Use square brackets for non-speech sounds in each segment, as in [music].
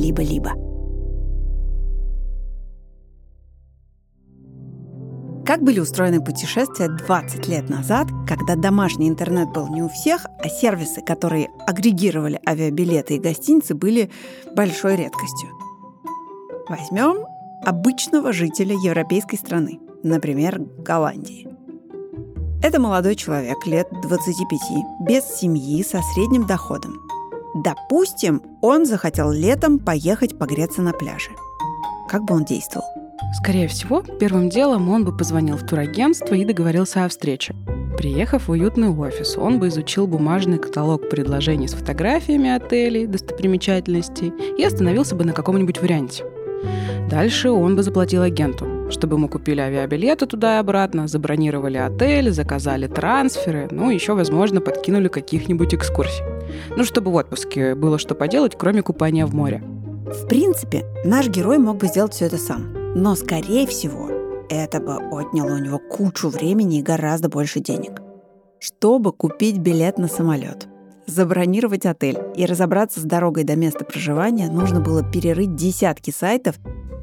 либо-либо. Как были устроены путешествия 20 лет назад, когда домашний интернет был не у всех, а сервисы, которые агрегировали авиабилеты и гостиницы, были большой редкостью? Возьмем обычного жителя европейской страны, например, Голландии. Это молодой человек лет 25, без семьи, со средним доходом. Допустим, он захотел летом поехать погреться на пляже. Как бы он действовал? Скорее всего, первым делом он бы позвонил в турагентство и договорился о встрече. Приехав в уютный офис, он бы изучил бумажный каталог предложений с фотографиями отелей, достопримечательностей и остановился бы на каком-нибудь варианте. Дальше он бы заплатил агенту, чтобы ему купили авиабилеты туда и обратно, забронировали отель, заказали трансферы, ну, еще, возможно, подкинули каких-нибудь экскурсий. Ну, чтобы в отпуске было что поделать, кроме купания в море. В принципе, наш герой мог бы сделать все это сам. Но, скорее всего, это бы отняло у него кучу времени и гораздо больше денег. Чтобы купить билет на самолет, забронировать отель и разобраться с дорогой до места проживания, нужно было перерыть десятки сайтов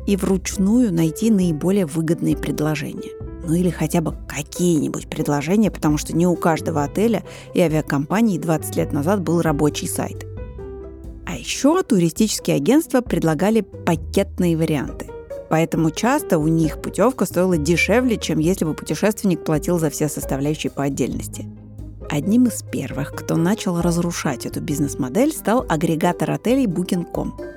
и вручную найти наиболее выгодные предложения. Ну или хотя бы какие-нибудь предложения, потому что не у каждого отеля и авиакомпании 20 лет назад был рабочий сайт. А еще туристические агентства предлагали пакетные варианты. Поэтому часто у них путевка стоила дешевле, чем если бы путешественник платил за все составляющие по отдельности. Одним из первых, кто начал разрушать эту бизнес-модель, стал агрегатор отелей Booking.com.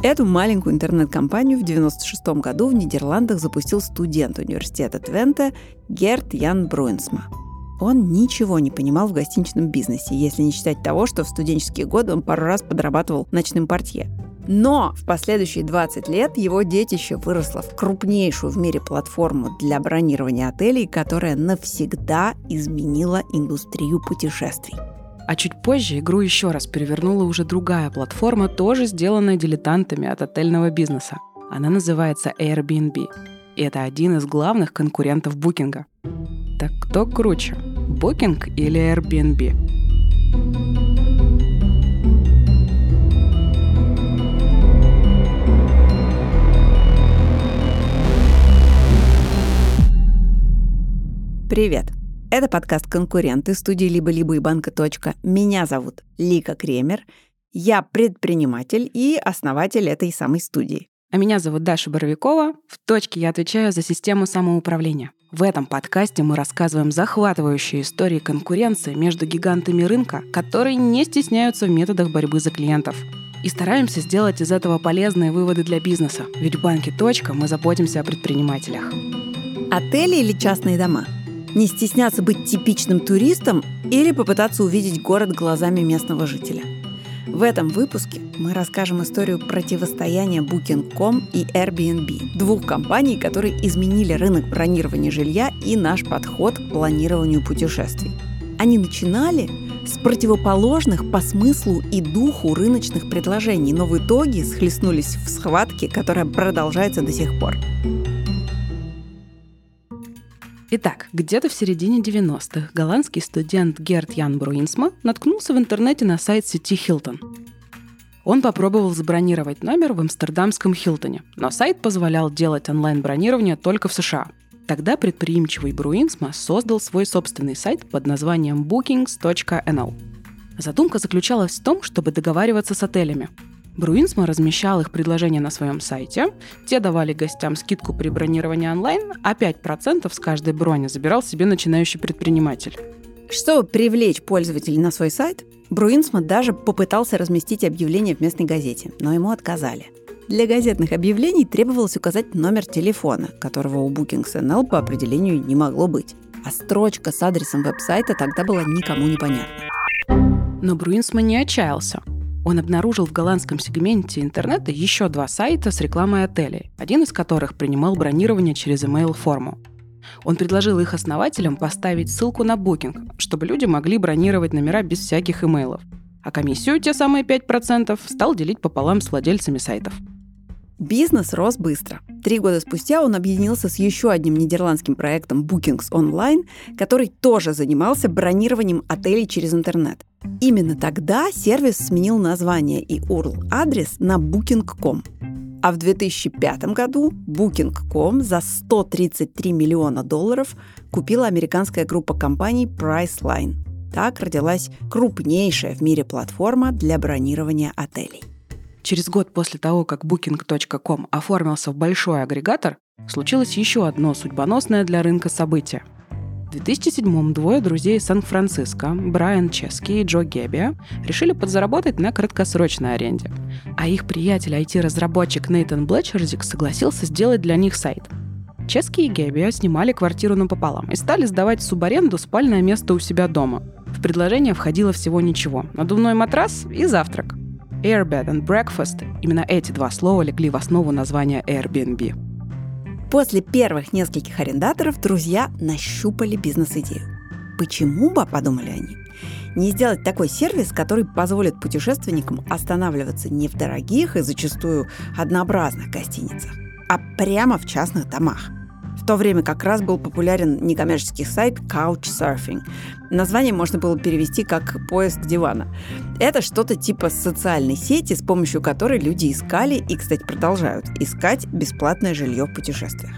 Эту маленькую интернет-компанию в 1996 году в Нидерландах запустил студент университета Твенте Герт Ян Бруинсма. Он ничего не понимал в гостиничном бизнесе, если не считать того, что в студенческие годы он пару раз подрабатывал ночным портье. Но в последующие 20 лет его детище выросло в крупнейшую в мире платформу для бронирования отелей, которая навсегда изменила индустрию путешествий. А чуть позже игру еще раз перевернула уже другая платформа, тоже сделанная дилетантами от отельного бизнеса. Она называется Airbnb. И это один из главных конкурентов Букинга. Так кто круче, Booking или Airbnb? Привет! Это подкаст «Конкуренты» студии «Либо-либо» и банка «Точка». Меня зовут Лика Кремер. Я предприниматель и основатель этой самой студии. А меня зовут Даша Боровикова. В «Точке» я отвечаю за систему самоуправления. В этом подкасте мы рассказываем захватывающие истории конкуренции между гигантами рынка, которые не стесняются в методах борьбы за клиентов. И стараемся сделать из этого полезные выводы для бизнеса. Ведь в банке «Точка» мы заботимся о предпринимателях. Отели или частные дома – не стесняться быть типичным туристом или попытаться увидеть город глазами местного жителя. В этом выпуске мы расскажем историю противостояния Booking.com и Airbnb, двух компаний, которые изменили рынок бронирования жилья и наш подход к планированию путешествий. Они начинали с противоположных по смыслу и духу рыночных предложений, но в итоге схлестнулись в схватке, которая продолжается до сих пор. Итак, где-то в середине 90-х голландский студент Герт Ян Бруинсма наткнулся в интернете на сайт сети Хилтон. Он попробовал забронировать номер в амстердамском Хилтоне, но сайт позволял делать онлайн-бронирование только в США. Тогда предприимчивый Бруинсма создал свой собственный сайт под названием bookings.nl. Задумка заключалась в том, чтобы договариваться с отелями, Бруинсма размещал их предложения на своем сайте. Те давали гостям скидку при бронировании онлайн, а 5% с каждой брони забирал себе начинающий предприниматель. Чтобы привлечь пользователей на свой сайт, Бруинсма даже попытался разместить объявление в местной газете, но ему отказали. Для газетных объявлений требовалось указать номер телефона, которого у Bookings.nl по определению не могло быть. А строчка с адресом веб-сайта тогда была никому не понятна. Но Бруинсма не отчаялся. Он обнаружил в голландском сегменте интернета еще два сайта с рекламой отелей, один из которых принимал бронирование через email-форму. Он предложил их основателям поставить ссылку на Booking, чтобы люди могли бронировать номера без всяких имейлов. А комиссию, те самые 5%, стал делить пополам с владельцами сайтов. Бизнес рос быстро. Три года спустя он объединился с еще одним нидерландским проектом Bookings Online, который тоже занимался бронированием отелей через интернет. Именно тогда сервис сменил название и URL-адрес на Booking.com. А в 2005 году Booking.com за 133 миллиона долларов купила американская группа компаний Priceline. Так родилась крупнейшая в мире платформа для бронирования отелей. Через год после того, как Booking.com оформился в большой агрегатор, случилось еще одно судьбоносное для рынка событие. В 2007-м двое друзей из Сан-Франциско, Брайан Чески и Джо Геббиа, решили подзаработать на краткосрочной аренде. А их приятель IT-разработчик Нейтан Блетчерзик согласился сделать для них сайт. Чески и Геббиа снимали квартиру напополам и стали сдавать в субаренду спальное место у себя дома. В предложение входило всего ничего – надувной матрас и завтрак – Airbed and Breakfast – именно эти два слова легли в основу названия Airbnb. После первых нескольких арендаторов друзья нащупали бизнес-идею. Почему бы, подумали они, не сделать такой сервис, который позволит путешественникам останавливаться не в дорогих и зачастую однообразных гостиницах, а прямо в частных домах – в то время как раз был популярен некоммерческий сайт Couchsurfing. Название можно было перевести как «поиск дивана». Это что-то типа социальной сети, с помощью которой люди искали и, кстати, продолжают искать бесплатное жилье в путешествиях.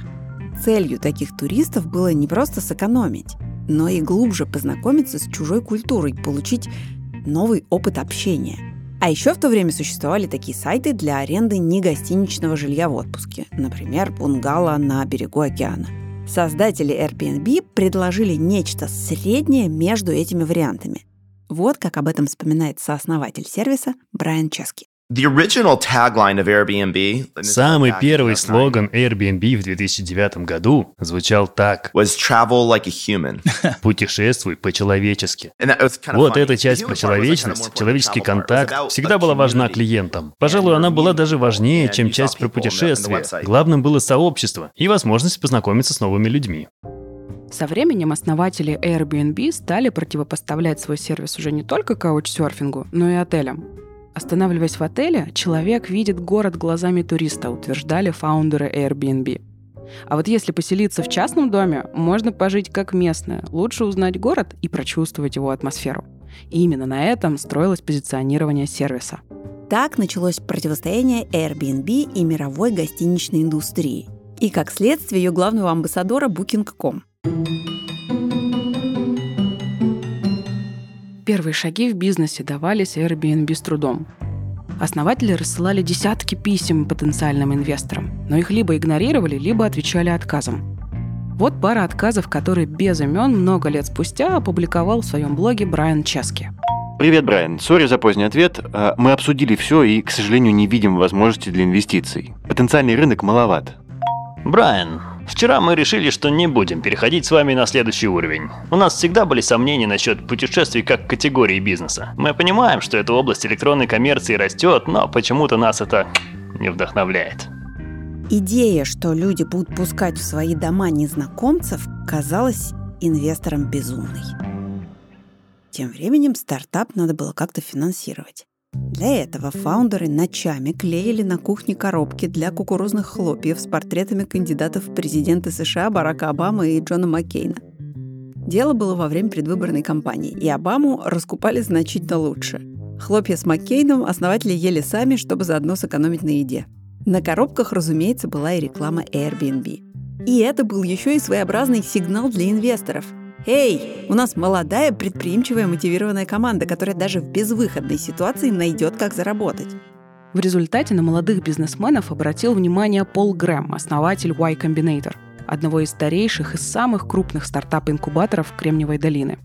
Целью таких туристов было не просто сэкономить, но и глубже познакомиться с чужой культурой, получить новый опыт общения – а еще в то время существовали такие сайты для аренды негостиничного жилья в отпуске, например, бунгало на берегу океана. Создатели Airbnb предложили нечто среднее между этими вариантами. Вот как об этом вспоминает сооснователь сервиса Брайан Чески. Самый первый слоган Airbnb в 2009 году звучал так. [laughs] Путешествуй по-человечески. Вот эта часть про человечность, человеческий контакт всегда была важна клиентам. Пожалуй, она была даже важнее, чем часть про путешествие. Главным было сообщество и возможность познакомиться с новыми людьми. Со временем основатели Airbnb стали противопоставлять свой сервис уже не только каучсерфингу, но и отелям. Останавливаясь в отеле, человек видит город глазами туриста, утверждали фаундеры Airbnb. А вот если поселиться в частном доме, можно пожить как местное, лучше узнать город и прочувствовать его атмосферу. И именно на этом строилось позиционирование сервиса. Так началось противостояние Airbnb и мировой гостиничной индустрии. И, как следствие, ее главного амбассадора Booking.com. Первые шаги в бизнесе давались Airbnb с трудом. Основатели рассылали десятки писем потенциальным инвесторам, но их либо игнорировали, либо отвечали отказом. Вот пара отказов, которые без имен много лет спустя опубликовал в своем блоге Брайан Чески. Привет, Брайан. Сори за поздний ответ. А, мы обсудили все и, к сожалению, не видим возможности для инвестиций. Потенциальный рынок маловат. Брайан, Вчера мы решили, что не будем переходить с вами на следующий уровень. У нас всегда были сомнения насчет путешествий как категории бизнеса. Мы понимаем, что эта область электронной коммерции растет, но почему-то нас это не вдохновляет. Идея, что люди будут пускать в свои дома незнакомцев, казалась инвесторам безумной. Тем временем стартап надо было как-то финансировать. Для этого фаундеры ночами клеили на кухне коробки для кукурузных хлопьев с портретами кандидатов в президенты США Барака Обамы и Джона Маккейна. Дело было во время предвыборной кампании, и Обаму раскупали значительно лучше. Хлопья с Маккейном основатели ели сами, чтобы заодно сэкономить на еде. На коробках, разумеется, была и реклама Airbnb. И это был еще и своеобразный сигнал для инвесторов – Эй, у нас молодая, предприимчивая, мотивированная команда, которая даже в безвыходной ситуации найдет, как заработать. В результате на молодых бизнесменов обратил внимание Пол Грэм, основатель Y Combinator, одного из старейших и самых крупных стартап-инкубаторов Кремниевой долины.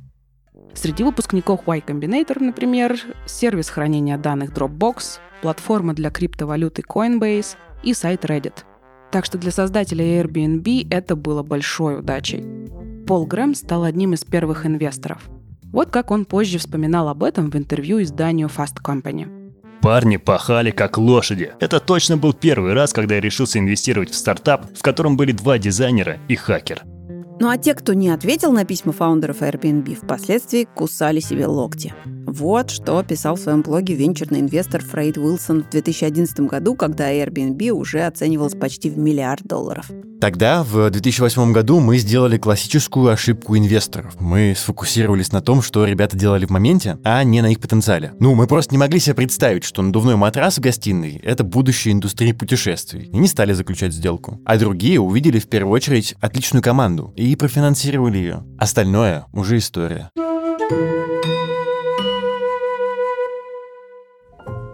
Среди выпускников Y Combinator, например, сервис хранения данных Dropbox, платформа для криптовалюты Coinbase и сайт Reddit. Так что для создателя Airbnb это было большой удачей. Пол Грэм стал одним из первых инвесторов. Вот как он позже вспоминал об этом в интервью изданию Fast Company. Парни пахали как лошади. Это точно был первый раз, когда я решился инвестировать в стартап, в котором были два дизайнера и хакер. Ну а те, кто не ответил на письма фаундеров Airbnb, впоследствии кусали себе локти. Вот что писал в своем блоге венчурный инвестор Фрейд Уилсон в 2011 году, когда Airbnb уже оценивалась почти в миллиард долларов. Тогда, в 2008 году, мы сделали классическую ошибку инвесторов. Мы сфокусировались на том, что ребята делали в моменте, а не на их потенциале. Ну, мы просто не могли себе представить, что надувной матрас в гостиной — это будущее индустрии путешествий, и не стали заключать сделку. А другие увидели в первую очередь отличную команду и профинансировали ее. Остальное уже история.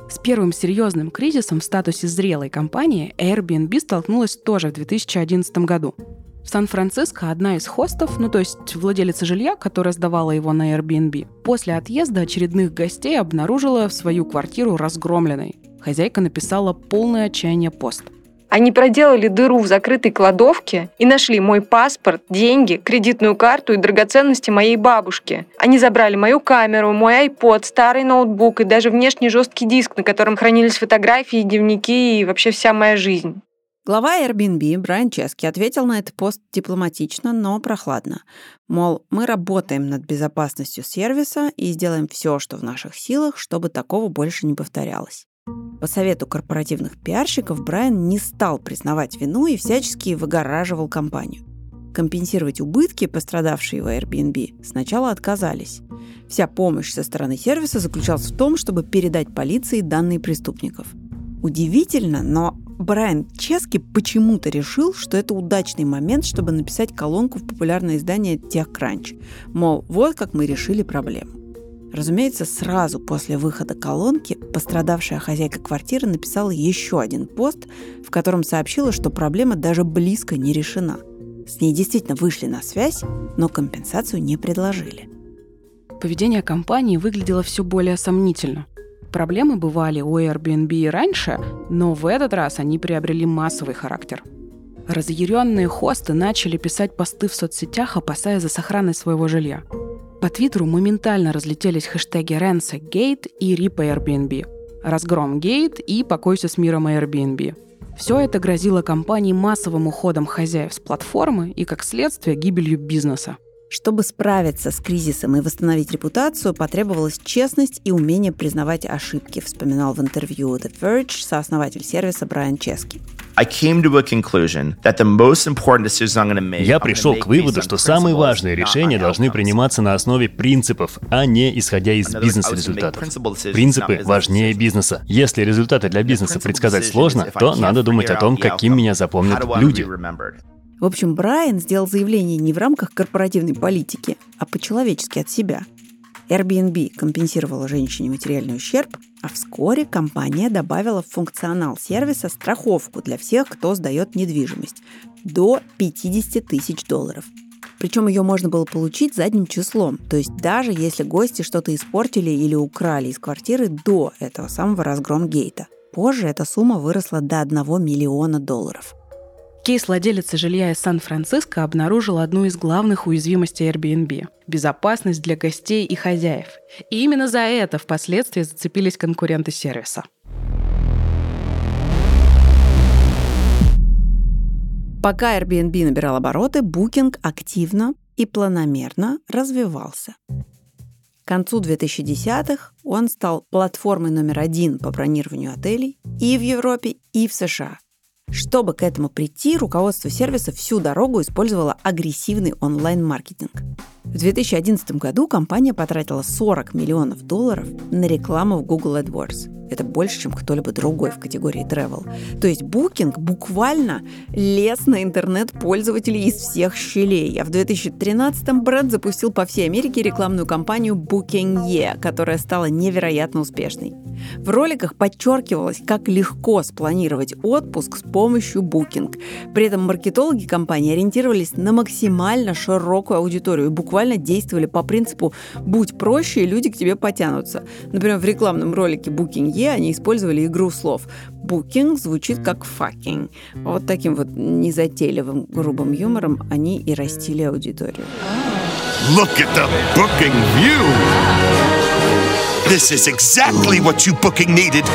С первым серьезным кризисом в статусе зрелой компании Airbnb столкнулась тоже в 2011 году. В Сан-Франциско одна из хостов, ну то есть владелица жилья, которая сдавала его на Airbnb, после отъезда очередных гостей обнаружила свою квартиру разгромленной. Хозяйка написала полное отчаяние пост – они проделали дыру в закрытой кладовке и нашли мой паспорт, деньги, кредитную карту и драгоценности моей бабушки. Они забрали мою камеру, мой iPod, старый ноутбук и даже внешний жесткий диск, на котором хранились фотографии, дневники и вообще вся моя жизнь. Глава Airbnb Брайан Чески ответил на этот пост дипломатично, но прохладно. Мол, мы работаем над безопасностью сервиса и сделаем все, что в наших силах, чтобы такого больше не повторялось. По совету корпоративных пиарщиков Брайан не стал признавать вину и всячески выгораживал компанию. Компенсировать убытки, пострадавшие в Airbnb, сначала отказались. Вся помощь со стороны сервиса заключалась в том, чтобы передать полиции данные преступников. Удивительно, но Брайан Чески почему-то решил, что это удачный момент, чтобы написать колонку в популярное издание TechCrunch. Мол, вот как мы решили проблему. Разумеется, сразу после выхода колонки пострадавшая хозяйка квартиры написала еще один пост, в котором сообщила, что проблема даже близко не решена. С ней действительно вышли на связь, но компенсацию не предложили. Поведение компании выглядело все более сомнительно. Проблемы бывали у Airbnb и раньше, но в этот раз они приобрели массовый характер. Разъяренные хосты начали писать посты в соцсетях, опасаясь за сохранность своего жилья. По Твиттеру моментально разлетелись хэштеги Ренса Гейт и Рипа Airbnb, Разгром Гейт и Покойся с миром Airbnb. Все это грозило компании массовым уходом хозяев с платформы и, как следствие, гибелью бизнеса. Чтобы справиться с кризисом и восстановить репутацию, потребовалась честность и умение признавать ошибки, вспоминал в интервью The Verge сооснователь сервиса Брайан Чески. Я пришел к выводу, что самые важные решения должны приниматься на основе принципов, а не исходя из бизнес-результатов. Принципы важнее бизнеса. Если результаты для бизнеса предсказать сложно, то надо думать о том, каким меня запомнят люди. В общем, Брайан сделал заявление не в рамках корпоративной политики, а по-человечески от себя – Airbnb компенсировала женщине материальный ущерб, а вскоре компания добавила в функционал сервиса страховку для всех, кто сдает недвижимость до 50 тысяч долларов. Причем ее можно было получить задним числом, то есть даже если гости что-то испортили или украли из квартиры до этого самого разгром гейта. Позже эта сумма выросла до 1 миллиона долларов – Кейс владелицы жилья из Сан-Франциско обнаружил одну из главных уязвимостей Airbnb – безопасность для гостей и хозяев. И именно за это впоследствии зацепились конкуренты сервиса. Пока Airbnb набирал обороты, Booking активно и планомерно развивался. К концу 2010-х он стал платформой номер один по бронированию отелей и в Европе, и в США – чтобы к этому прийти, руководство сервиса всю дорогу использовало агрессивный онлайн-маркетинг. В 2011 году компания потратила 40 миллионов долларов на рекламу в Google AdWords – это больше, чем кто-либо другой в категории travel. То есть Booking буквально лез на интернет пользователей из всех щелей. А в 2013-м бренд запустил по всей Америке рекламную кампанию Booking Ye, которая стала невероятно успешной. В роликах подчеркивалось, как легко спланировать отпуск с помощью Booking. При этом маркетологи компании ориентировались на максимально широкую аудиторию и буквально действовали по принципу «будь проще, и люди к тебе потянутся». Например, в рекламном ролике Booking Е они использовали игру слов. Booking звучит как fucking. Вот таким вот незатейливым грубым юмором они и растили аудиторию. Look at the booking view! This is exactly what you booking needed.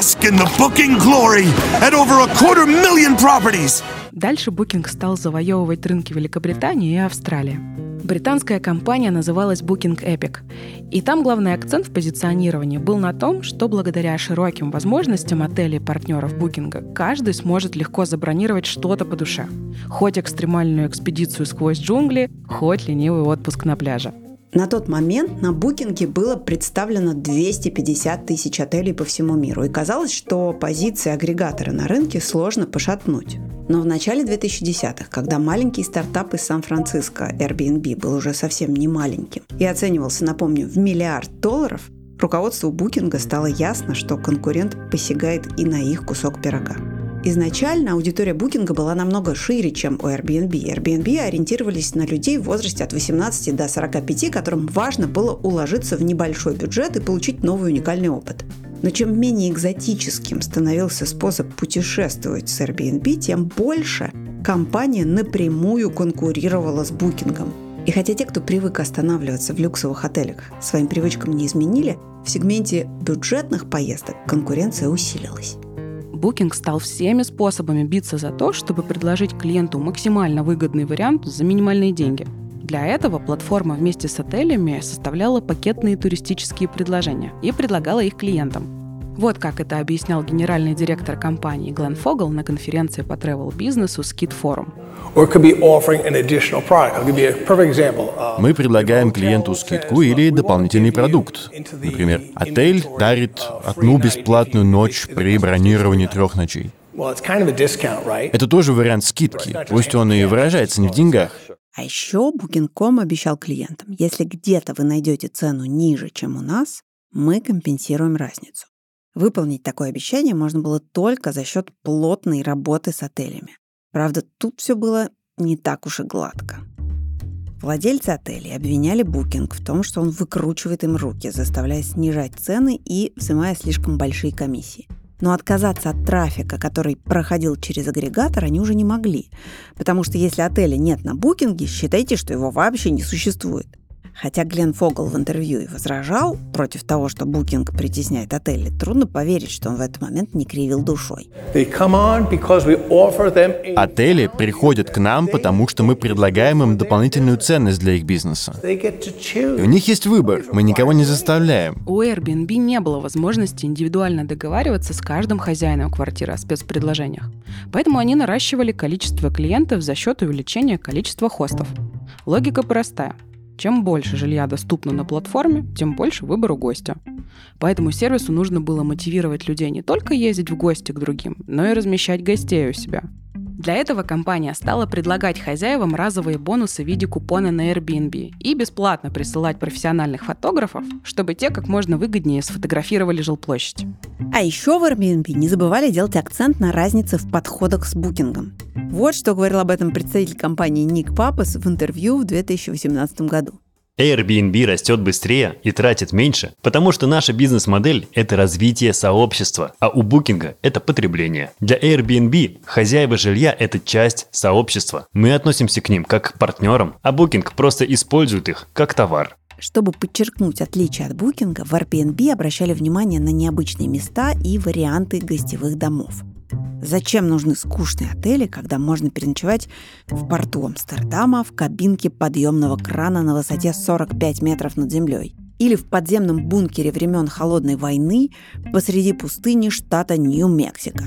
Bask in the booking glory at over a quarter million properties. Дальше Booking стал завоевывать рынки Великобритании и Австралии. Британская компания называлась Booking Epic. И там главный акцент в позиционировании был на том, что благодаря широким возможностям отелей и партнеров Booking каждый сможет легко забронировать что-то по душе. Хоть экстремальную экспедицию сквозь джунгли, хоть ленивый отпуск на пляже. На тот момент на букинге было представлено 250 тысяч отелей по всему миру, и казалось, что позиции агрегатора на рынке сложно пошатнуть. Но в начале 2010-х, когда маленький стартап из Сан-Франциско Airbnb был уже совсем не маленьким и оценивался, напомню, в миллиард долларов, руководству букинга стало ясно, что конкурент посягает и на их кусок пирога. Изначально аудитория букинга была намного шире, чем у Airbnb. Airbnb ориентировались на людей в возрасте от 18 до 45, которым важно было уложиться в небольшой бюджет и получить новый уникальный опыт. Но чем менее экзотическим становился способ путешествовать с Airbnb, тем больше компания напрямую конкурировала с букингом. И хотя те, кто привык останавливаться в люксовых отелях, своим привычкам не изменили, в сегменте бюджетных поездок конкуренция усилилась. Booking стал всеми способами биться за то, чтобы предложить клиенту максимально выгодный вариант за минимальные деньги. Для этого платформа вместе с отелями составляла пакетные туристические предложения и предлагала их клиентам. Вот как это объяснял генеральный директор компании Глен Фогл на конференции по travel бизнесу Skid Forum. Мы предлагаем клиенту скидку или дополнительный продукт. Например, отель дарит одну бесплатную ночь при бронировании трех ночей. Это тоже вариант скидки, пусть он и выражается не в деньгах. А еще Booking.com обещал клиентам, если где-то вы найдете цену ниже, чем у нас, мы компенсируем разницу. Выполнить такое обещание можно было только за счет плотной работы с отелями. Правда, тут все было не так уж и гладко. Владельцы отелей обвиняли Букинг в том, что он выкручивает им руки, заставляя снижать цены и взимая слишком большие комиссии. Но отказаться от трафика, который проходил через агрегатор, они уже не могли. Потому что если отеля нет на букинге, считайте, что его вообще не существует. Хотя Глен Фогл в интервью и возражал против того, что букинг притесняет отели, трудно поверить, что он в этот момент не кривил душой. Отели приходят к нам, потому что мы предлагаем им дополнительную ценность для их бизнеса. И у них есть выбор, мы никого не заставляем. У Airbnb не было возможности индивидуально договариваться с каждым хозяином квартиры о спецпредложениях. Поэтому они наращивали количество клиентов за счет увеличения количества хостов. Логика простая. Чем больше жилья доступно на платформе, тем больше выбор у гостя. Поэтому сервису нужно было мотивировать людей не только ездить в гости к другим, но и размещать гостей у себя. Для этого компания стала предлагать хозяевам разовые бонусы в виде купона на Airbnb и бесплатно присылать профессиональных фотографов, чтобы те как можно выгоднее сфотографировали жилплощадь. А еще в Airbnb не забывали делать акцент на разнице в подходах с букингом. Вот что говорил об этом представитель компании Ник Папас в интервью в 2018 году. Airbnb растет быстрее и тратит меньше, потому что наша бизнес-модель – это развитие сообщества, а у Booking – это потребление. Для Airbnb хозяева жилья – это часть сообщества. Мы относимся к ним как к партнерам, а Booking просто использует их как товар. Чтобы подчеркнуть отличие от букинга, в Airbnb обращали внимание на необычные места и варианты гостевых домов. Зачем нужны скучные отели, когда можно переночевать в порту Амстердама в кабинке подъемного крана на высоте 45 метров над землей? Или в подземном бункере времен Холодной войны посреди пустыни штата Нью-Мексико?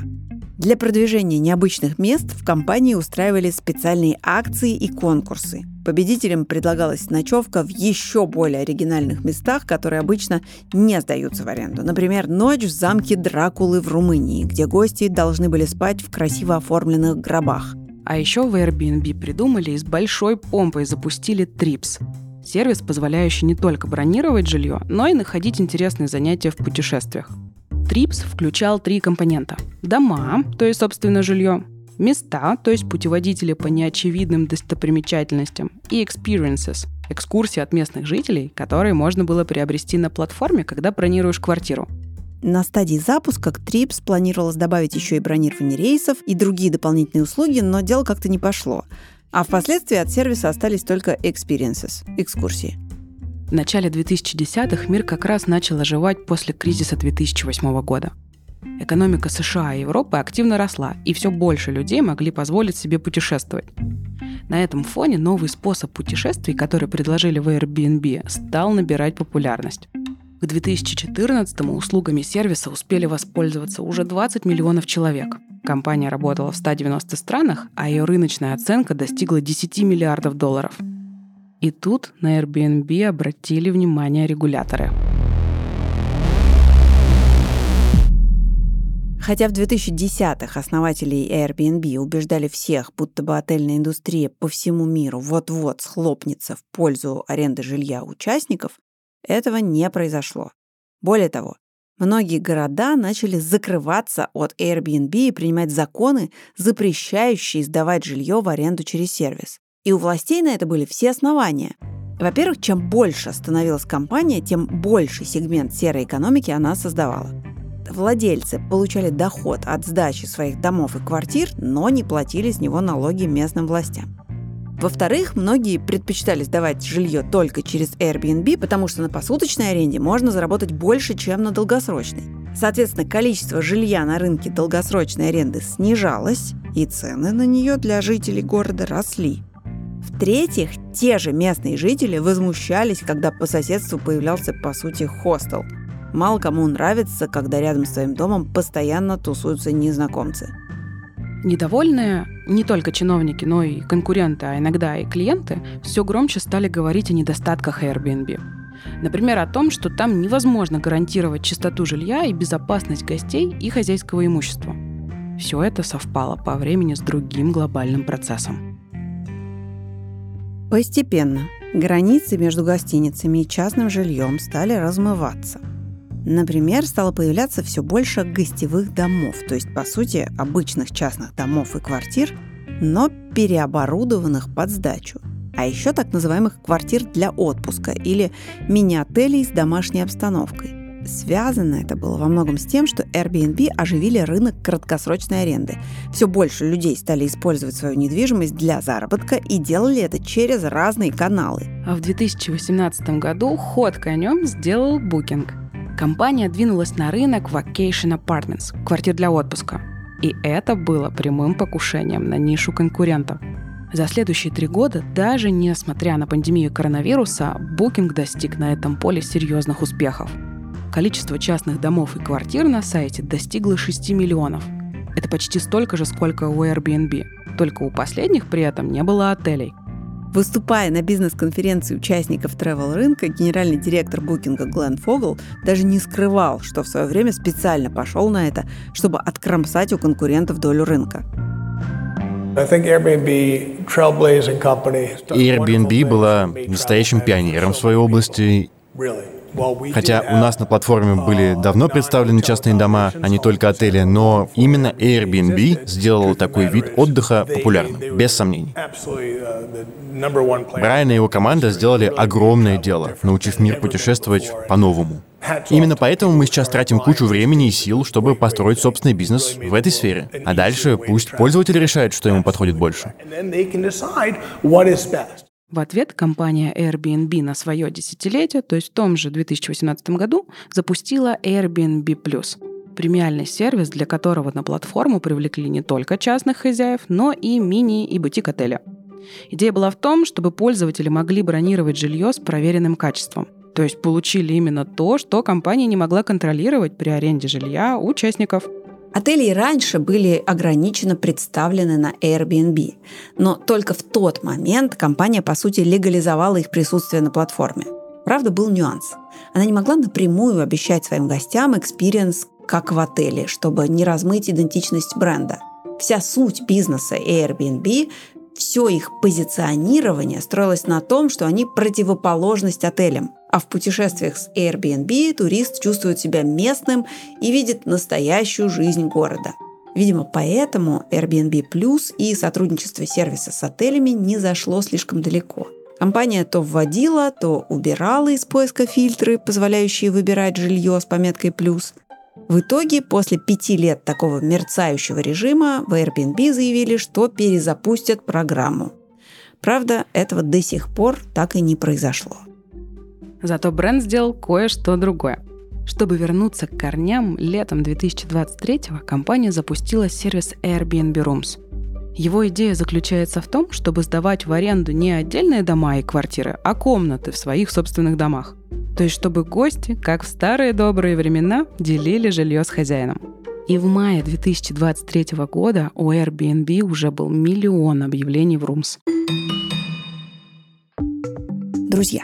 Для продвижения необычных мест в компании устраивали специальные акции и конкурсы. Победителям предлагалась ночевка в еще более оригинальных местах, которые обычно не сдаются в аренду. Например, ночь в замке Дракулы в Румынии, где гости должны были спать в красиво оформленных гробах. А еще в Airbnb придумали и с большой помпой запустили Trips – сервис, позволяющий не только бронировать жилье, но и находить интересные занятия в путешествиях. Trips включал три компонента. Дома, то есть, собственно, жилье, места, то есть путеводители по неочевидным достопримечательностям, и experiences, экскурсии от местных жителей, которые можно было приобрести на платформе, когда бронируешь квартиру. На стадии запуска к Trips планировалось добавить еще и бронирование рейсов и другие дополнительные услуги, но дело как-то не пошло. А впоследствии от сервиса остались только experiences – экскурсии. В начале 2010-х мир как раз начал оживать после кризиса 2008 года. Экономика США и Европы активно росла, и все больше людей могли позволить себе путешествовать. На этом фоне новый способ путешествий, который предложили в Airbnb, стал набирать популярность. К 2014 услугами сервиса успели воспользоваться уже 20 миллионов человек. Компания работала в 190 странах, а ее рыночная оценка достигла 10 миллиардов долларов. И тут на Airbnb обратили внимание регуляторы. Хотя в 2010-х основатели Airbnb убеждали всех, будто бы отельная индустрия по всему миру вот-вот схлопнется в пользу аренды жилья участников, этого не произошло. Более того, многие города начали закрываться от Airbnb и принимать законы, запрещающие сдавать жилье в аренду через сервис. И у властей на это были все основания. Во-первых, чем больше становилась компания, тем больше сегмент серой экономики она создавала владельцы получали доход от сдачи своих домов и квартир, но не платили с него налоги местным властям. Во-вторых, многие предпочитали сдавать жилье только через Airbnb, потому что на посуточной аренде можно заработать больше, чем на долгосрочной. Соответственно, количество жилья на рынке долгосрочной аренды снижалось, и цены на нее для жителей города росли. В-третьих, те же местные жители возмущались, когда по соседству появлялся, по сути, хостел – Мало кому нравится, когда рядом с твоим домом постоянно тусуются незнакомцы. Недовольные не только чиновники, но и конкуренты, а иногда и клиенты все громче стали говорить о недостатках Airbnb. Например, о том, что там невозможно гарантировать чистоту жилья и безопасность гостей и хозяйского имущества. Все это совпало по времени с другим глобальным процессом. Постепенно границы между гостиницами и частным жильем стали размываться – Например, стало появляться все больше гостевых домов, то есть, по сути, обычных частных домов и квартир, но переоборудованных под сдачу. А еще так называемых квартир для отпуска или мини-отелей с домашней обстановкой. Связано это было во многом с тем, что Airbnb оживили рынок краткосрочной аренды. Все больше людей стали использовать свою недвижимость для заработка и делали это через разные каналы. А в 2018 году ход конем сделал Booking – компания двинулась на рынок Vacation Apartments, квартир для отпуска. И это было прямым покушением на нишу конкурентов. За следующие три года, даже несмотря на пандемию коронавируса, Booking достиг на этом поле серьезных успехов. Количество частных домов и квартир на сайте достигло 6 миллионов. Это почти столько же, сколько у Airbnb. Только у последних при этом не было отелей – Выступая на бизнес-конференции участников travel-рынка, генеральный директор букинга Глен Фогл даже не скрывал, что в свое время специально пошел на это, чтобы откромсать у конкурентов долю рынка. Airbnb была настоящим пионером в своей области Хотя у нас на платформе были давно представлены частные дома, а не только отели, но именно Airbnb сделал такой вид отдыха популярным, без сомнений. Брайан и его команда сделали огромное дело, научив мир путешествовать по-новому. Именно поэтому мы сейчас тратим кучу времени и сил, чтобы построить собственный бизнес в этой сфере. А дальше пусть пользователь решает, что ему подходит больше. В ответ компания Airbnb на свое десятилетие, то есть в том же 2018 году, запустила Airbnb+. Премиальный сервис, для которого на платформу привлекли не только частных хозяев, но и мини- и бутик-отеля. Идея была в том, чтобы пользователи могли бронировать жилье с проверенным качеством. То есть получили именно то, что компания не могла контролировать при аренде жилья у участников – Отели и раньше были ограниченно представлены на Airbnb, но только в тот момент компания, по сути, легализовала их присутствие на платформе. Правда, был нюанс. Она не могла напрямую обещать своим гостям experience как в отеле, чтобы не размыть идентичность бренда. Вся суть бизнеса Airbnb все их позиционирование строилось на том, что они противоположность отелям – а в путешествиях с Airbnb турист чувствует себя местным и видит настоящую жизнь города. Видимо, поэтому Airbnb Plus и сотрудничество сервиса с отелями не зашло слишком далеко. Компания то вводила, то убирала из поиска фильтры, позволяющие выбирать жилье с пометкой «плюс». В итоге, после пяти лет такого мерцающего режима, в Airbnb заявили, что перезапустят программу. Правда, этого до сих пор так и не произошло. Зато бренд сделал кое-что другое. Чтобы вернуться к корням, летом 2023 компания запустила сервис Airbnb Rooms. Его идея заключается в том, чтобы сдавать в аренду не отдельные дома и квартиры, а комнаты в своих собственных домах. То есть чтобы гости, как в старые добрые времена, делили жилье с хозяином. И в мае 2023 года у Airbnb уже был миллион объявлений в Rooms. Друзья,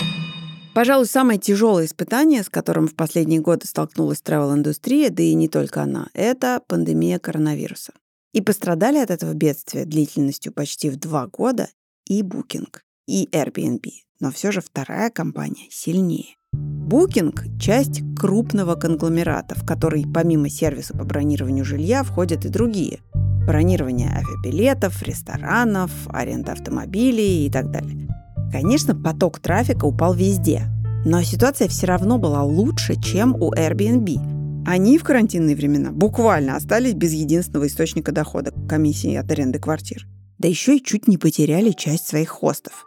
Пожалуй, самое тяжелое испытание, с которым в последние годы столкнулась travel-индустрия, да и не только она, это пандемия коронавируса. И пострадали от этого бедствия длительностью почти в два года и Booking, и Airbnb. Но все же вторая компания сильнее. Booking – часть крупного конгломерата, в который помимо сервиса по бронированию жилья входят и другие. Бронирование авиабилетов, ресторанов, аренда автомобилей и так далее. Конечно, поток трафика упал везде, но ситуация все равно была лучше, чем у Airbnb. Они в карантинные времена буквально остались без единственного источника дохода – комиссии от аренды квартир. Да еще и чуть не потеряли часть своих хостов.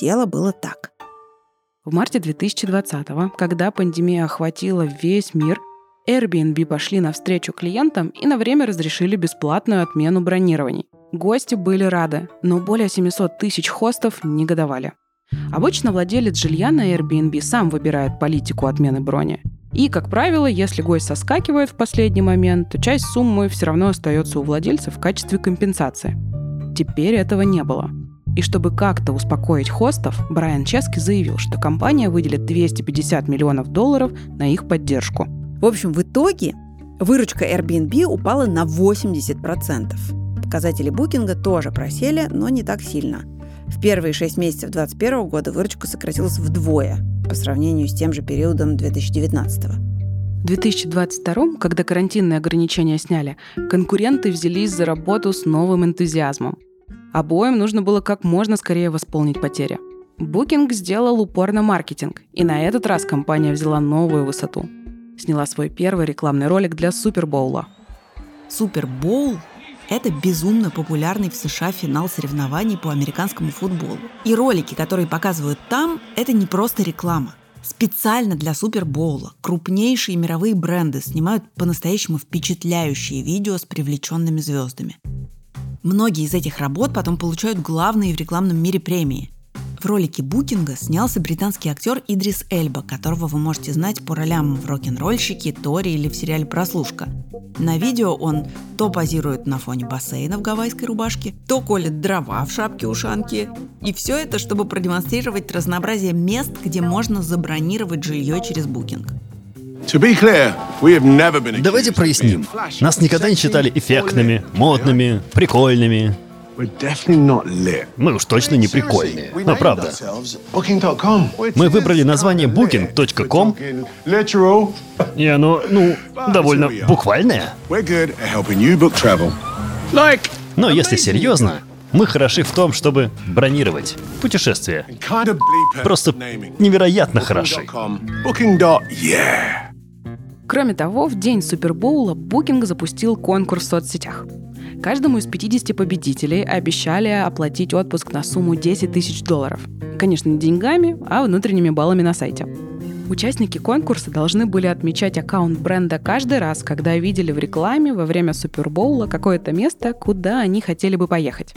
Дело было так. В марте 2020-го, когда пандемия охватила весь мир, Airbnb пошли навстречу клиентам и на время разрешили бесплатную отмену бронирований. Гости были рады, но более 700 тысяч хостов негодовали. Обычно владелец жилья на Airbnb сам выбирает политику отмены брони. И, как правило, если гость соскакивает в последний момент, то часть суммы все равно остается у владельца в качестве компенсации. Теперь этого не было. И чтобы как-то успокоить хостов, Брайан Чески заявил, что компания выделит 250 миллионов долларов на их поддержку. В общем, в итоге выручка Airbnb упала на 80%. Показатели букинга тоже просели, но не так сильно – в первые шесть месяцев 2021 года выручка сократилась вдвое по сравнению с тем же периодом 2019 В 2022, когда карантинные ограничения сняли, конкуренты взялись за работу с новым энтузиазмом. Обоим нужно было как можно скорее восполнить потери. Booking сделал упор на маркетинг, и на этот раз компания взяла новую высоту. Сняла свой первый рекламный ролик для Супербоула. Супербоул это безумно популярный в США финал соревнований по американскому футболу. И ролики, которые показывают там, это не просто реклама. Специально для Супербоула крупнейшие мировые бренды снимают по-настоящему впечатляющие видео с привлеченными звездами. Многие из этих работ потом получают главные в рекламном мире премии. В ролике Букинга снялся британский актер Идрис Эльба, которого вы можете знать по ролям в «Рок-н-ролльщике», «Тори» или в сериале «Прослушка». На видео он то позирует на фоне бассейна в гавайской рубашке, то колет дрова в шапке-ушанке. И все это, чтобы продемонстрировать разнообразие мест, где можно забронировать жилье через Букинг. Давайте проясним. Нас никогда не считали эффектными, модными, прикольными. Мы уж точно не прикольные. Но правда. Мы выбрали название booking.com, и оно, ну, довольно буквальное. Но если серьезно, мы хороши в том, чтобы бронировать путешествия. Просто невероятно хороши. Кроме того, в день Супербоула Booking запустил конкурс в соцсетях. Каждому из 50 победителей обещали оплатить отпуск на сумму 10 тысяч долларов. Конечно, не деньгами, а внутренними баллами на сайте. Участники конкурса должны были отмечать аккаунт бренда каждый раз, когда видели в рекламе во время Супербоула какое-то место, куда они хотели бы поехать.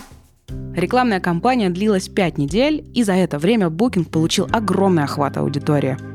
Рекламная кампания длилась 5 недель, и за это время Booking получил огромный охват аудитории –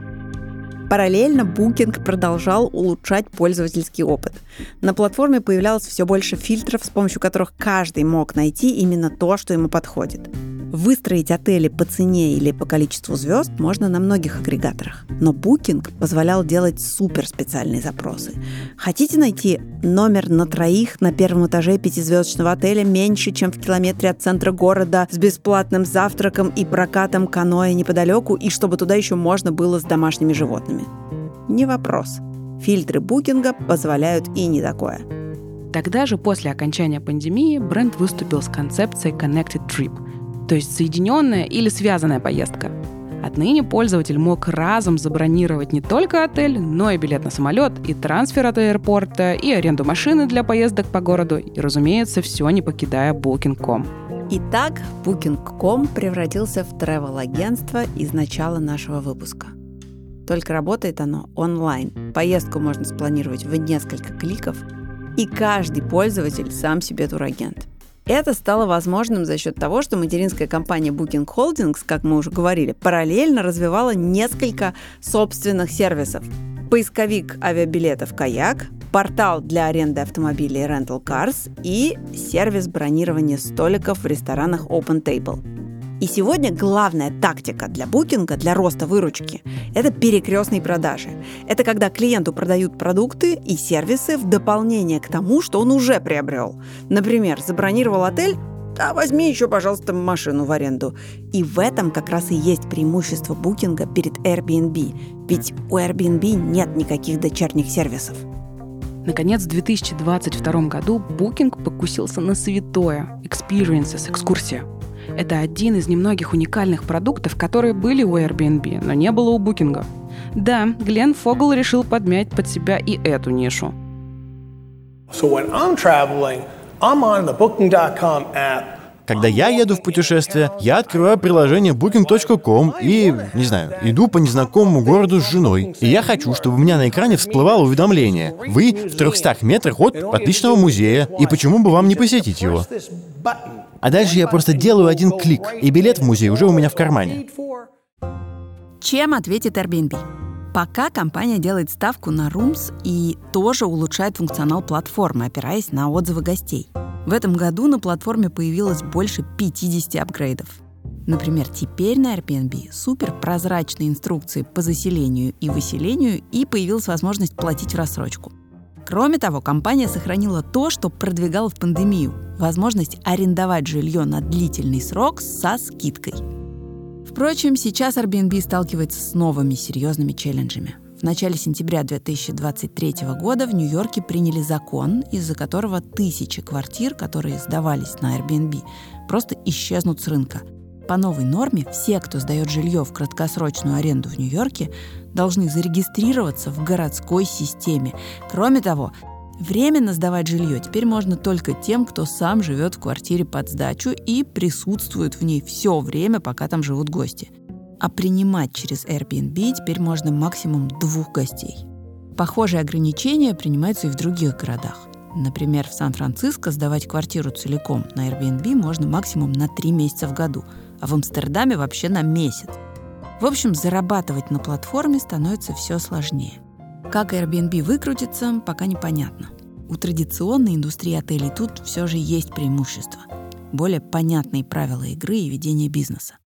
Параллельно Booking продолжал улучшать пользовательский опыт. На платформе появлялось все больше фильтров, с помощью которых каждый мог найти именно то, что ему подходит. Выстроить отели по цене или по количеству звезд можно на многих агрегаторах, но Booking позволял делать супер специальные запросы. Хотите найти номер на троих на первом этаже пятизвездочного отеля меньше, чем в километре от центра города с бесплатным завтраком и прокатом каноэ неподалеку, и чтобы туда еще можно было с домашними животными? Не вопрос. Фильтры букинга позволяют и не такое. Тогда же, после окончания пандемии, бренд выступил с концепцией Connected Trip, то есть соединенная или связанная поездка. Отныне пользователь мог разом забронировать не только отель, но и билет на самолет, и трансфер от аэропорта, и аренду машины для поездок по городу, и, разумеется, все не покидая Booking.com. Итак, Booking.com превратился в travel-агентство из начала нашего выпуска. Только работает оно онлайн. Поездку можно спланировать в несколько кликов, и каждый пользователь сам себе турагент. Это стало возможным за счет того, что материнская компания Booking Holdings, как мы уже говорили, параллельно развивала несколько собственных сервисов. Поисковик авиабилетов «Каяк», портал для аренды автомобилей Rental Cars и сервис бронирования столиков в ресторанах Open Table. И сегодня главная тактика для букинга, для роста выручки – это перекрестные продажи. Это когда клиенту продают продукты и сервисы в дополнение к тому, что он уже приобрел. Например, забронировал отель, а возьми еще, пожалуйста, машину в аренду. И в этом как раз и есть преимущество букинга перед Airbnb. Ведь у Airbnb нет никаких дочерних сервисов. Наконец, в 2022 году Booking покусился на святое – Experiences, экскурсия. Это один из немногих уникальных продуктов, которые были у Airbnb, но не было у Booking. Да, Глен Фогл решил подмять под себя и эту нишу. So when I'm traveling, I'm on the booking.com app когда я еду в путешествие, я открываю приложение booking.com и, не знаю, иду по незнакомому городу с женой. И я хочу, чтобы у меня на экране всплывало уведомление. Вы в 300 метрах от отличного музея, и почему бы вам не посетить его? А дальше я просто делаю один клик, и билет в музей уже у меня в кармане. Чем ответит Airbnb? Пока компания делает ставку на Rooms и тоже улучшает функционал платформы, опираясь на отзывы гостей. В этом году на платформе появилось больше 50 апгрейдов. Например, теперь на Airbnb супер прозрачные инструкции по заселению и выселению и появилась возможность платить в рассрочку. Кроме того, компания сохранила то, что продвигала в пандемию – возможность арендовать жилье на длительный срок со скидкой. Впрочем, сейчас Airbnb сталкивается с новыми серьезными челленджами. В начале сентября 2023 года в Нью-Йорке приняли закон, из-за которого тысячи квартир, которые сдавались на Airbnb, просто исчезнут с рынка. По новой норме все, кто сдает жилье в краткосрочную аренду в Нью-Йорке, должны зарегистрироваться в городской системе. Кроме того, временно сдавать жилье теперь можно только тем, кто сам живет в квартире под сдачу и присутствует в ней все время, пока там живут гости. А принимать через Airbnb теперь можно максимум двух гостей. Похожие ограничения принимаются и в других городах. Например, в Сан-Франциско сдавать квартиру целиком на Airbnb можно максимум на три месяца в году, а в Амстердаме вообще на месяц. В общем, зарабатывать на платформе становится все сложнее. Как Airbnb выкрутится, пока непонятно. У традиционной индустрии отелей тут все же есть преимущество. Более понятные правила игры и ведения бизнеса.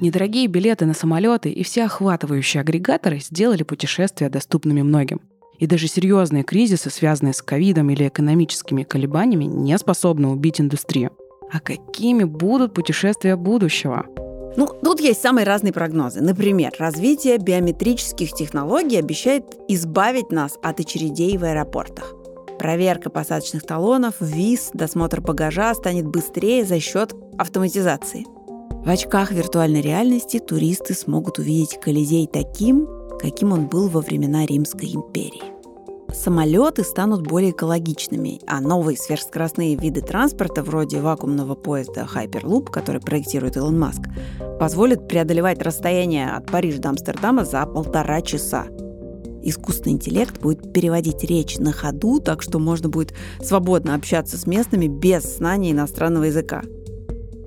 Недорогие билеты на самолеты и все охватывающие агрегаторы сделали путешествия доступными многим. И даже серьезные кризисы, связанные с ковидом или экономическими колебаниями, не способны убить индустрию. А какими будут путешествия будущего? Ну, тут есть самые разные прогнозы. Например, развитие биометрических технологий обещает избавить нас от очередей в аэропортах. Проверка посадочных талонов, виз, досмотр багажа станет быстрее за счет автоматизации. В очках виртуальной реальности туристы смогут увидеть Колизей таким, каким он был во времена Римской империи. Самолеты станут более экологичными, а новые сверхскоростные виды транспорта, вроде вакуумного поезда Hyperloop, который проектирует Илон Маск, позволят преодолевать расстояние от Парижа до Амстердама за полтора часа. Искусственный интеллект будет переводить речь на ходу, так что можно будет свободно общаться с местными без знания иностранного языка.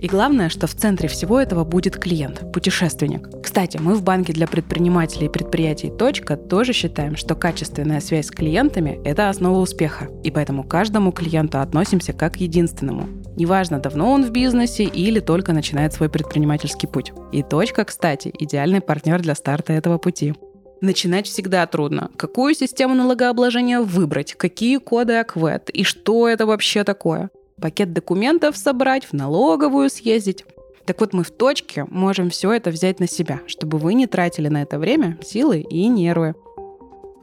И главное, что в центре всего этого будет клиент, путешественник. Кстати, мы в банке для предпринимателей и предприятий «Точка» тоже считаем, что качественная связь с клиентами – это основа успеха. И поэтому каждому клиенту относимся как к единственному. Неважно, давно он в бизнесе или только начинает свой предпринимательский путь. И «Точка», кстати, идеальный партнер для старта этого пути. Начинать всегда трудно. Какую систему налогообложения выбрать, какие коды АКВЭД и что это вообще такое? Пакет документов собрать, в налоговую съездить. Так вот, мы в точке можем все это взять на себя, чтобы вы не тратили на это время, силы и нервы.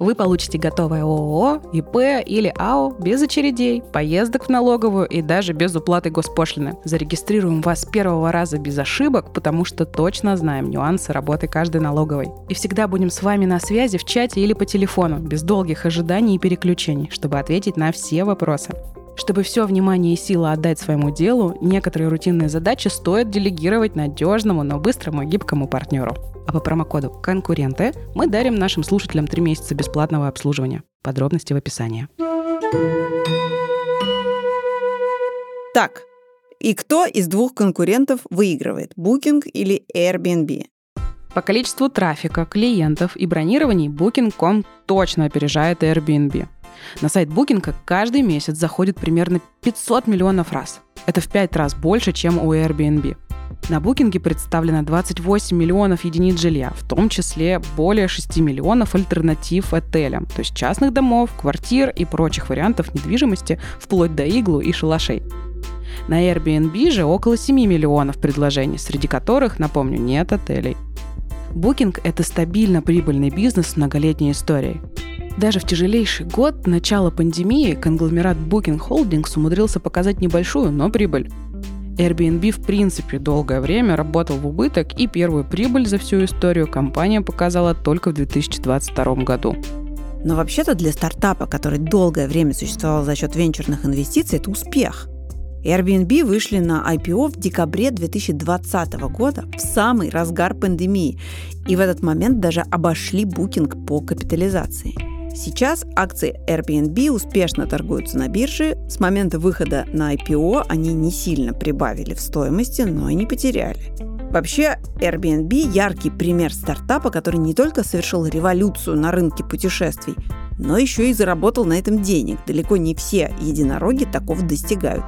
Вы получите готовое ООО, ИП или АО без очередей, поездок в налоговую и даже без уплаты госпошлины. Зарегистрируем вас с первого раза без ошибок, потому что точно знаем нюансы работы каждой налоговой. И всегда будем с вами на связи в чате или по телефону, без долгих ожиданий и переключений, чтобы ответить на все вопросы. Чтобы все внимание и сила отдать своему делу, некоторые рутинные задачи стоит делегировать надежному, но быстрому и гибкому партнеру. А по промокоду «Конкуренты» мы дарим нашим слушателям 3 месяца бесплатного обслуживания. Подробности в описании. Так, и кто из двух конкурентов выигрывает, Booking или Airbnb? По количеству трафика, клиентов и бронирований Booking.com точно опережает Airbnb. На сайт Booking каждый месяц заходит примерно 500 миллионов раз. Это в 5 раз больше, чем у Airbnb. На букинге представлено 28 миллионов единиц жилья, в том числе более 6 миллионов альтернатив отелям, то есть частных домов, квартир и прочих вариантов недвижимости, вплоть до иглу и шалашей. На Airbnb же около 7 миллионов предложений, среди которых, напомню, нет отелей. Booking – это стабильно прибыльный бизнес с многолетней историей. Даже в тяжелейший год, начала пандемии, конгломерат Booking Holdings умудрился показать небольшую, но прибыль. Airbnb в принципе долгое время работал в убыток, и первую прибыль за всю историю компания показала только в 2022 году. Но вообще-то для стартапа, который долгое время существовал за счет венчурных инвестиций, это успех. Airbnb вышли на IPO в декабре 2020 года, в самый разгар пандемии, и в этот момент даже обошли букинг по капитализации – Сейчас акции Airbnb успешно торгуются на бирже. С момента выхода на IPO они не сильно прибавили в стоимости, но и не потеряли. Вообще, Airbnb – яркий пример стартапа, который не только совершил революцию на рынке путешествий, но еще и заработал на этом денег. Далеко не все единороги такого достигают.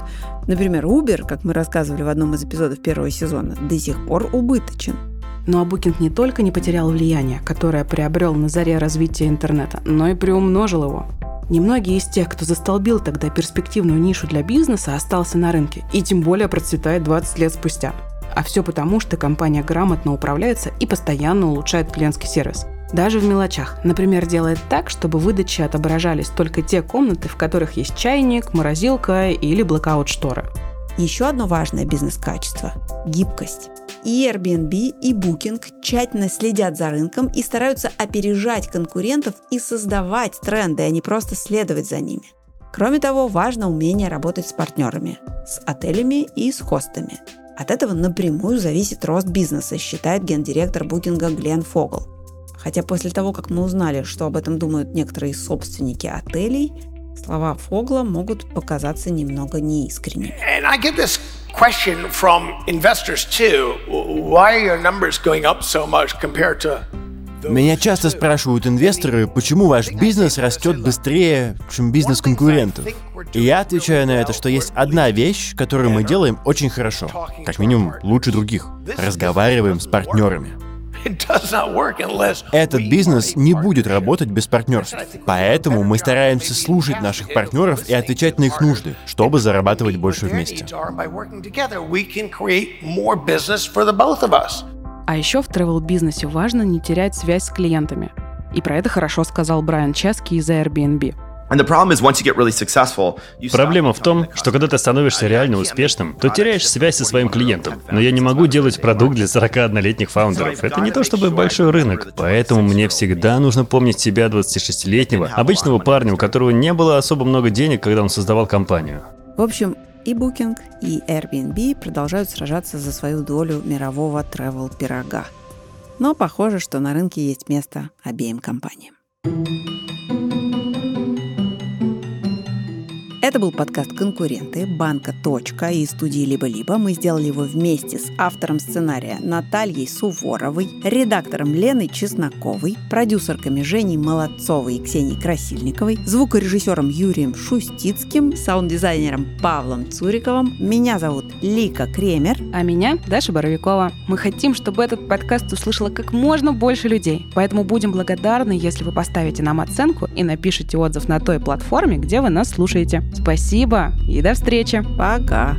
Например, Uber, как мы рассказывали в одном из эпизодов первого сезона, до сих пор убыточен. Но Абукинг не только не потерял влияние, которое приобрел на заре развития интернета, но и приумножил его. Немногие из тех, кто застолбил тогда перспективную нишу для бизнеса, остался на рынке и тем более процветает 20 лет спустя. А все потому, что компания грамотно управляется и постоянно улучшает клиентский сервис. Даже в мелочах. Например, делает так, чтобы в выдаче отображались только те комнаты, в которых есть чайник, морозилка или блокаут-шторы. Еще одно важное бизнес-качество – гибкость. И Airbnb, и Booking тщательно следят за рынком и стараются опережать конкурентов и создавать тренды, а не просто следовать за ними. Кроме того, важно умение работать с партнерами, с отелями и с хостами. От этого напрямую зависит рост бизнеса, считает гендиректор букинга Глен Фогл. Хотя после того, как мы узнали, что об этом думают некоторые собственники отелей, слова Фогла могут показаться немного неискренними question from investors too. Why are your numbers going up so much compared to меня часто спрашивают инвесторы, почему ваш бизнес растет быстрее, чем бизнес конкурентов. И я отвечаю на это, что есть одна вещь, которую мы делаем очень хорошо, как минимум лучше других. Разговариваем с партнерами. Этот бизнес не будет работать без партнерств. Поэтому мы стараемся слушать наших партнеров и отвечать на их нужды, чтобы зарабатывать больше вместе. А еще в travel-бизнесе важно не терять связь с клиентами. И про это хорошо сказал Брайан Чески из Airbnb. Проблема в том, что когда ты становишься реально успешным, то теряешь связь со своим клиентом. Но я не могу делать продукт для 41-летних фаундеров. Это не то чтобы большой рынок. Поэтому мне всегда нужно помнить себя 26-летнего, обычного парня, у которого не было особо много денег, когда он создавал компанию. В общем, и Booking, и Airbnb продолжают сражаться за свою долю мирового travel пирога. Но похоже, что на рынке есть место обеим компаниям. Это был подкаст «Конкуренты» банка «Точка» и студии «Либо-либо». Мы сделали его вместе с автором сценария Натальей Суворовой, редактором Леной Чесноковой, продюсерками Женей Молодцовой и Ксенией Красильниковой, звукорежиссером Юрием Шустицким, саунд-дизайнером Павлом Цуриковым. Меня зовут Лика Кремер. А меня Даша Боровикова. Мы хотим, чтобы этот подкаст услышало как можно больше людей. Поэтому будем благодарны, если вы поставите нам оценку и напишите отзыв на той платформе, где вы нас слушаете. Спасибо и до встречи. Пока.